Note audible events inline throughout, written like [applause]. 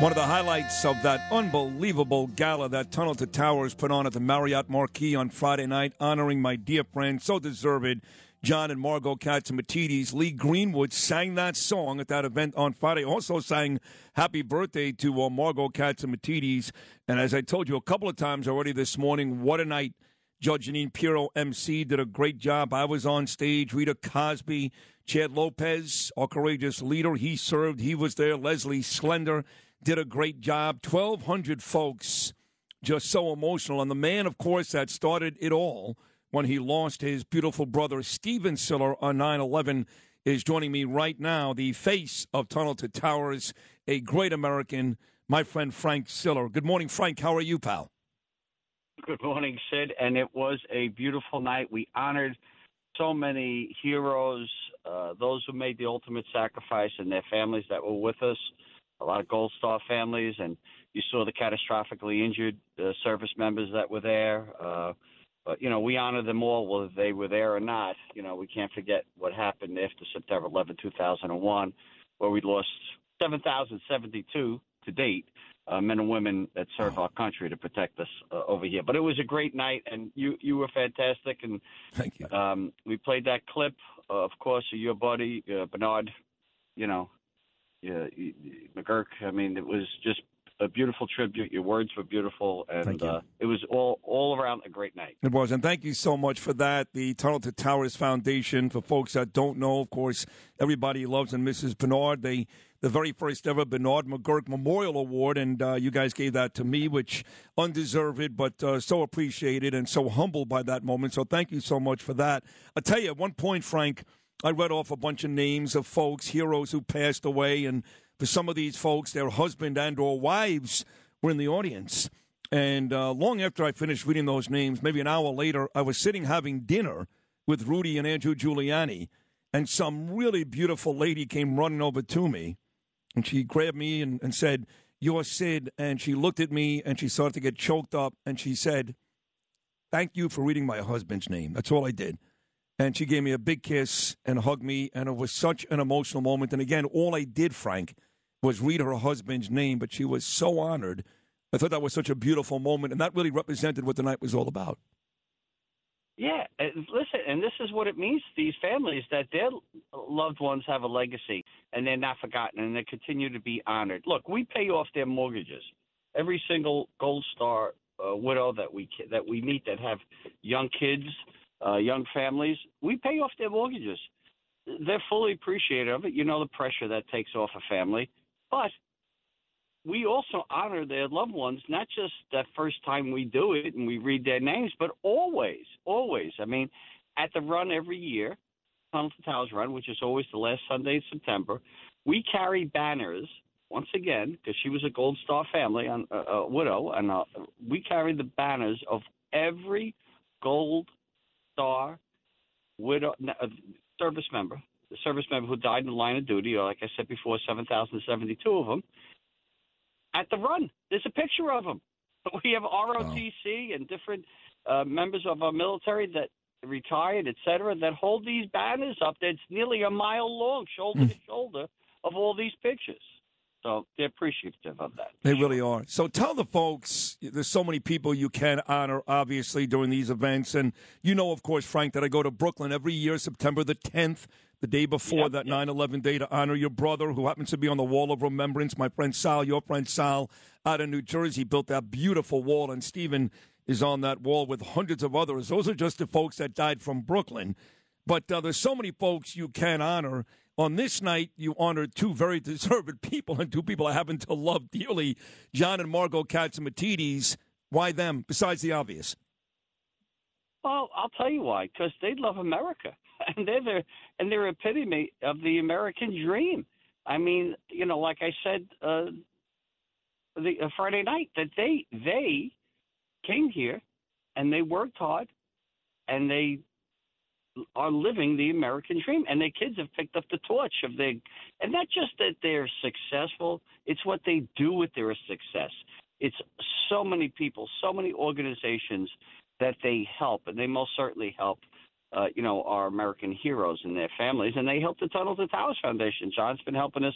One of the highlights of that unbelievable gala that Tunnel to Towers put on at the Marriott Marquis on Friday night, honoring my dear friend, so deserved, John and Margo Catsimatidis. Lee Greenwood sang that song at that event on Friday. Also sang happy birthday to uh, Margo Catsimatidis. And as I told you a couple of times already this morning, what a night. Judge Janine Pirro, MC, did a great job. I was on stage. Rita Cosby, Chad Lopez, our courageous leader, he served. He was there. Leslie Slender did a great job. 1,200 folks, just so emotional. And the man, of course, that started it all when he lost his beautiful brother, Stephen Siller, on 9 11, is joining me right now, the face of Tunnel to Towers, a great American, my friend Frank Siller. Good morning, Frank. How are you, pal? Good morning, Sid. And it was a beautiful night. We honored so many heroes, uh, those who made the ultimate sacrifice, and their families that were with us. A lot of Gold Star families, and you saw the catastrophically injured uh, service members that were there. Uh, but you know, we honor them all, whether they were there or not. You know, we can't forget what happened after September 11, 2001, where we lost 7,072 to date uh, men and women that serve our country to protect us uh, over here. But it was a great night, and you you were fantastic. And Thank you. um, we played that clip, uh, of course, of your buddy uh, Bernard. You know, yeah, McGuirk. I mean, it was just a beautiful tribute. Your words were beautiful, and uh, it was all all around a great night. It was, and thank you so much for that. The Tunnel to Towers Foundation, for folks that don't know, of course, everybody loves and misses Bernard. They, the very first ever Bernard McGuirk Memorial Award, and uh, you guys gave that to me, which undeserved, but uh, so appreciated and so humbled by that moment. So thank you so much for that. I tell you, at one point, Frank, I read off a bunch of names of folks, heroes who passed away, and for some of these folks, their husband and or wives were in the audience. And uh, long after I finished reading those names, maybe an hour later, I was sitting having dinner with Rudy and Andrew Giuliani, and some really beautiful lady came running over to me, and she grabbed me and, and said, "You're Sid." And she looked at me and she started to get choked up, and she said, "Thank you for reading my husband's name." That's all I did. And she gave me a big kiss and hugged me, and it was such an emotional moment. And again, all I did, Frank, was read her husband's name, but she was so honored. I thought that was such a beautiful moment, and that really represented what the night was all about. Yeah, listen, and this is what it means to these families that their loved ones have a legacy and they're not forgotten and they continue to be honored. Look, we pay off their mortgages. Every single Gold Star uh, widow that we that we meet that have young kids, uh, young families, we pay off their mortgages. They're fully appreciative of it. You know the pressure that takes off a family, but we also honor their loved ones, not just that first time we do it and we read their names, but always, always. I mean, at the run every year, Tunnel to Towers Run, which is always the last Sunday in September, we carry banners once again, because she was a Gold Star family, and uh, a widow, and uh, we carry the banners of every Gold Star widow uh, service member, the service member who died in the line of duty, or like I said before, 7,072 of them, at the run. There's a picture of them. [laughs] We have ROTC wow. and different uh, members of our military that retired, et cetera, that hold these banners up that's nearly a mile long, shoulder mm. to shoulder, of all these pictures. So they're appreciative of that. They really are. So tell the folks there's so many people you can honor, obviously, during these events. And you know, of course, Frank, that I go to Brooklyn every year, September the 10th, the day before yep, that 9 yep. 11 day, to honor your brother who happens to be on the Wall of Remembrance. My friend Sal, your friend Sal, out of New Jersey, built that beautiful wall. And Stephen is on that wall with hundreds of others. Those are just the folks that died from Brooklyn. But uh, there's so many folks you can honor. On this night, you honored two very deserved [laughs] people and two people I happen to love dearly, John and Margo Catsimatidis. Why them, besides the obvious? Well, I'll tell you why. Because they love America, [laughs] and they're the, and they're epitome of the American dream. I mean, you know, like I said, uh, the uh, Friday night that they they came here and they worked hard and they are living the American dream, and their kids have picked up the torch of their, and not just that they're successful, it's what they do with their success. It's so many people, so many organizations that they help, and they most certainly help. Uh, you know, our American heroes and their families, and they help the Tunnel to Towers Foundation. John's been helping us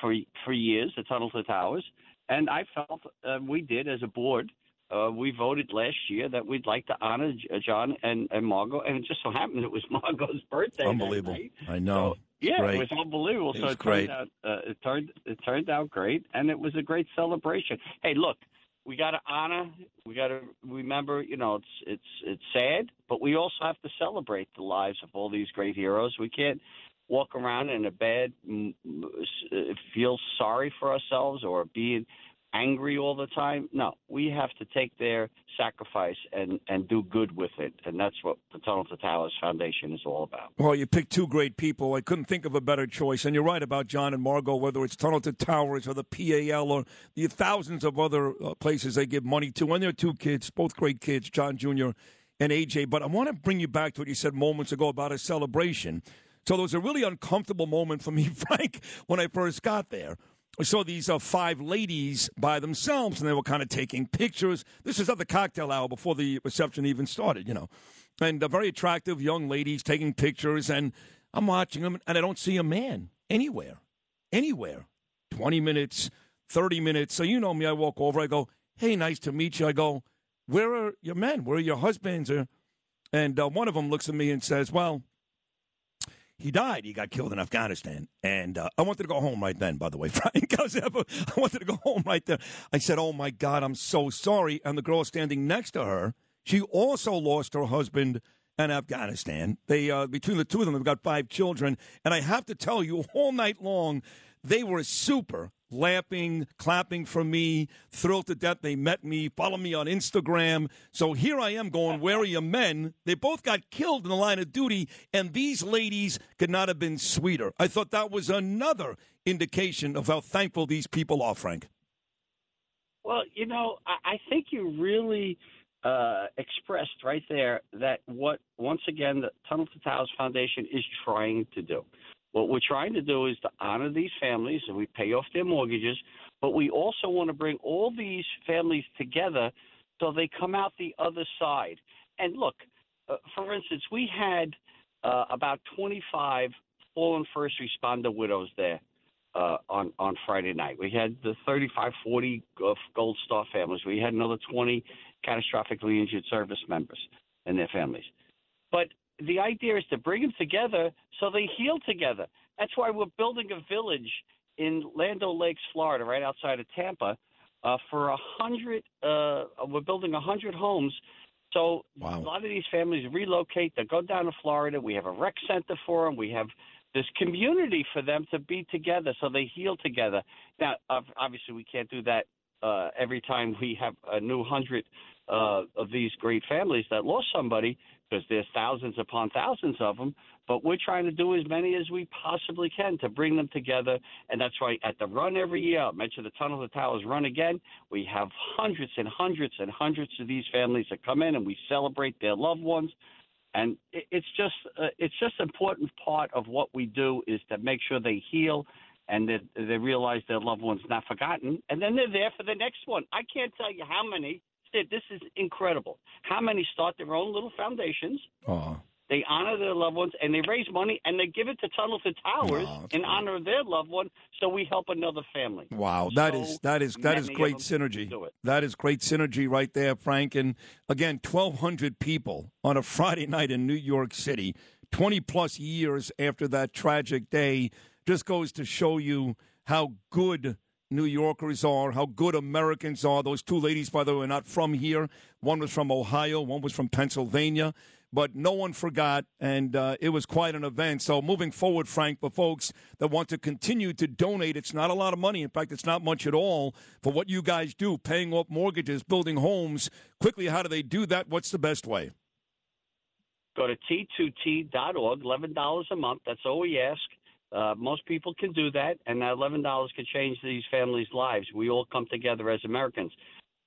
for for years, the Tunnel to Towers, and I felt uh, we did as a board uh, we voted last year that we'd like to honor uh, John and, and Margo, and it just so happened it was [laughs] Margo's birthday. Unbelievable! I know. So, yeah, great. it was unbelievable. It so was it great. turned out uh, it turned it turned out great, and it was a great celebration. Hey, look, we got to honor. We got to remember. You know, it's it's it's sad, but we also have to celebrate the lives of all these great heroes. We can't walk around in a bad, feel sorry for ourselves or be angry all the time. No, we have to take their sacrifice and, and do good with it. And that's what the Tunnel to Towers Foundation is all about. Well, you picked two great people. I couldn't think of a better choice. And you're right about John and Margo, whether it's Tunnel to Towers or the PAL or the thousands of other uh, places they give money to. And they're two kids, both great kids, John Jr. and AJ. But I want to bring you back to what you said moments ago about a celebration. So there was a really uncomfortable moment for me, [laughs] Frank, when I first got there saw these uh, five ladies by themselves, and they were kind of taking pictures. This is at the cocktail hour before the reception even started, you know. And uh, very attractive young ladies taking pictures, and I'm watching them, and I don't see a man anywhere, anywhere. 20 minutes, 30 minutes. So you know me, I walk over, I go, hey, nice to meet you. I go, where are your men? Where are your husbands? And uh, one of them looks at me and says, well, he died. He got killed in Afghanistan. And uh, I wanted to go home right then, by the way. [laughs] I wanted to go home right there. I said, Oh my God, I'm so sorry. And the girl standing next to her, she also lost her husband in Afghanistan. They, uh, between the two of them, they've got five children. And I have to tell you, all night long, they were super laughing, clapping for me, thrilled to death they met me, follow me on Instagram. So here I am going, where are your men? They both got killed in the line of duty, and these ladies could not have been sweeter. I thought that was another indication of how thankful these people are, Frank. Well, you know, I, think you really uh, expressed right there that what, once again, the Tunnel to Towers Foundation is trying to do. What we're trying to do is to honor these families and we pay off their mortgages, but we also want to bring all these families together so they come out the other side. And look, uh, for instance, we had uh, about 25 fallen first responder widows there uh, on on Friday night. We had the 35, 40 Gold Star families. We had another 20 catastrophically injured service members and their families. But the idea is to bring them together so they heal together. That's why we're building a village in Land O' Lakes, Florida, right outside of Tampa, uh, for a hundred. Uh, we're building a hundred homes. So wow. a lot of these families relocate. They go down to Florida. We have a rec center for them. We have this community for them to be together, so they heal together. Now, obviously, we can't do that uh, every time we have a new hundred uh, of these great families that lost somebody, because there's thousands upon thousands of them. But we're trying to do as many as we possibly can to bring them together. And that's why at the run every year, I mentioned the Tunnel to Towers run again. We have hundreds and hundreds and hundreds of these families that come in and we celebrate their loved ones. And it's just uh, it's just important part of what we do is to make sure they heal and that they realize their loved one's not forgotten, and then they're there for the next one. I can't tell you how many. This is incredible. How many start their own little foundations? Oh. They honor their loved ones and they raise money and they give it to Tunnel to Towers Oh, in great. honor of their loved one, so we help another family. Wow, that So is that is that is great synergy. That is great synergy right there, Frank. And again, twelve hundred people on a [laughs] Friday night in New York City, twenty plus years after that tragic day, just goes to show you how good New Yorkers are, how good Americans are. Those two ladies, by the way, are not from here. One was from Ohio, one was from Pennsylvania. But no one forgot, and uh, it was quite an event. So, moving forward, Frank, for folks that want to continue to donate, it's not a lot of money. In fact, it's not much at all for what you guys do, paying off mortgages, building homes. Quickly, how do they do that? What's the best way? Go to t2t.org, $11 a month. That's all we ask. Uh, most people can do that, and that $11 can change these families' lives. We all come together as Americans.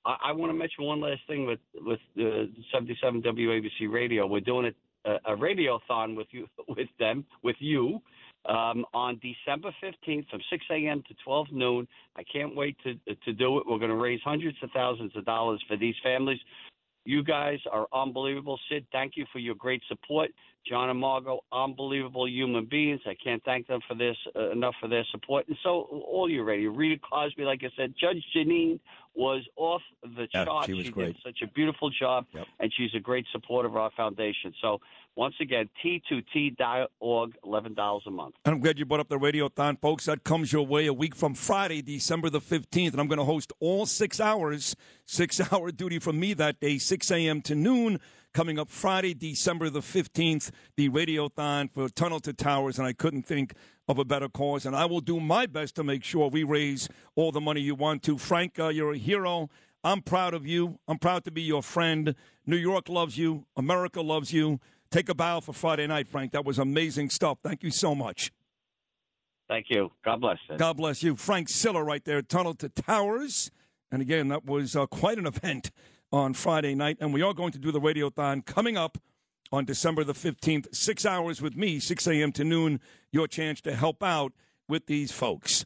I, I want to mention one last thing with with uh, 77 WABC Radio. We're doing a, a, a radiothon with you [laughs] with them with you um, on December 15th from 6 a.m. to 12 noon. I can't wait to to do it. We're going to raise hundreds of thousands of dollars for these families. You guys are unbelievable. Sid, thank you for your great support. John and Margo, unbelievable human beings. I can't thank them for this uh, enough for their support. And so, all you ready? Rita Cosby, like I said, Judge Janine was off the Yeah, chart. she was did great. such a beautiful job, Yep. and she's a great supporter of our foundation. So, once again, t2t.org, $11 a month. And I'm glad you brought up the Radiothon, folks. That comes your way a week from Friday, December the 15th. And I'm going to host all six hours, six hour duty from me that day, 6 a.m. to noon. Coming up Friday, December the 15th, the Radiothon for Tunnel to Towers. And I couldn't think of a better cause. And I will do my best to make sure we raise all the money you want to. Frank, uh, you're a hero. I'm proud of you. I'm proud to be your friend. New York loves you. America loves you. Take a bow for Friday night, Frank. That was amazing stuff. Thank you so much. Thank you. God bless. Sid. God bless you. Frank Siller right there, Tunnel to Towers. And again, that was uh, quite an event on Friday night. And we are going to do the Radiothon coming up on December the 15th. Six hours with me, 6 a.m. to noon. Your chance to help out with these folks.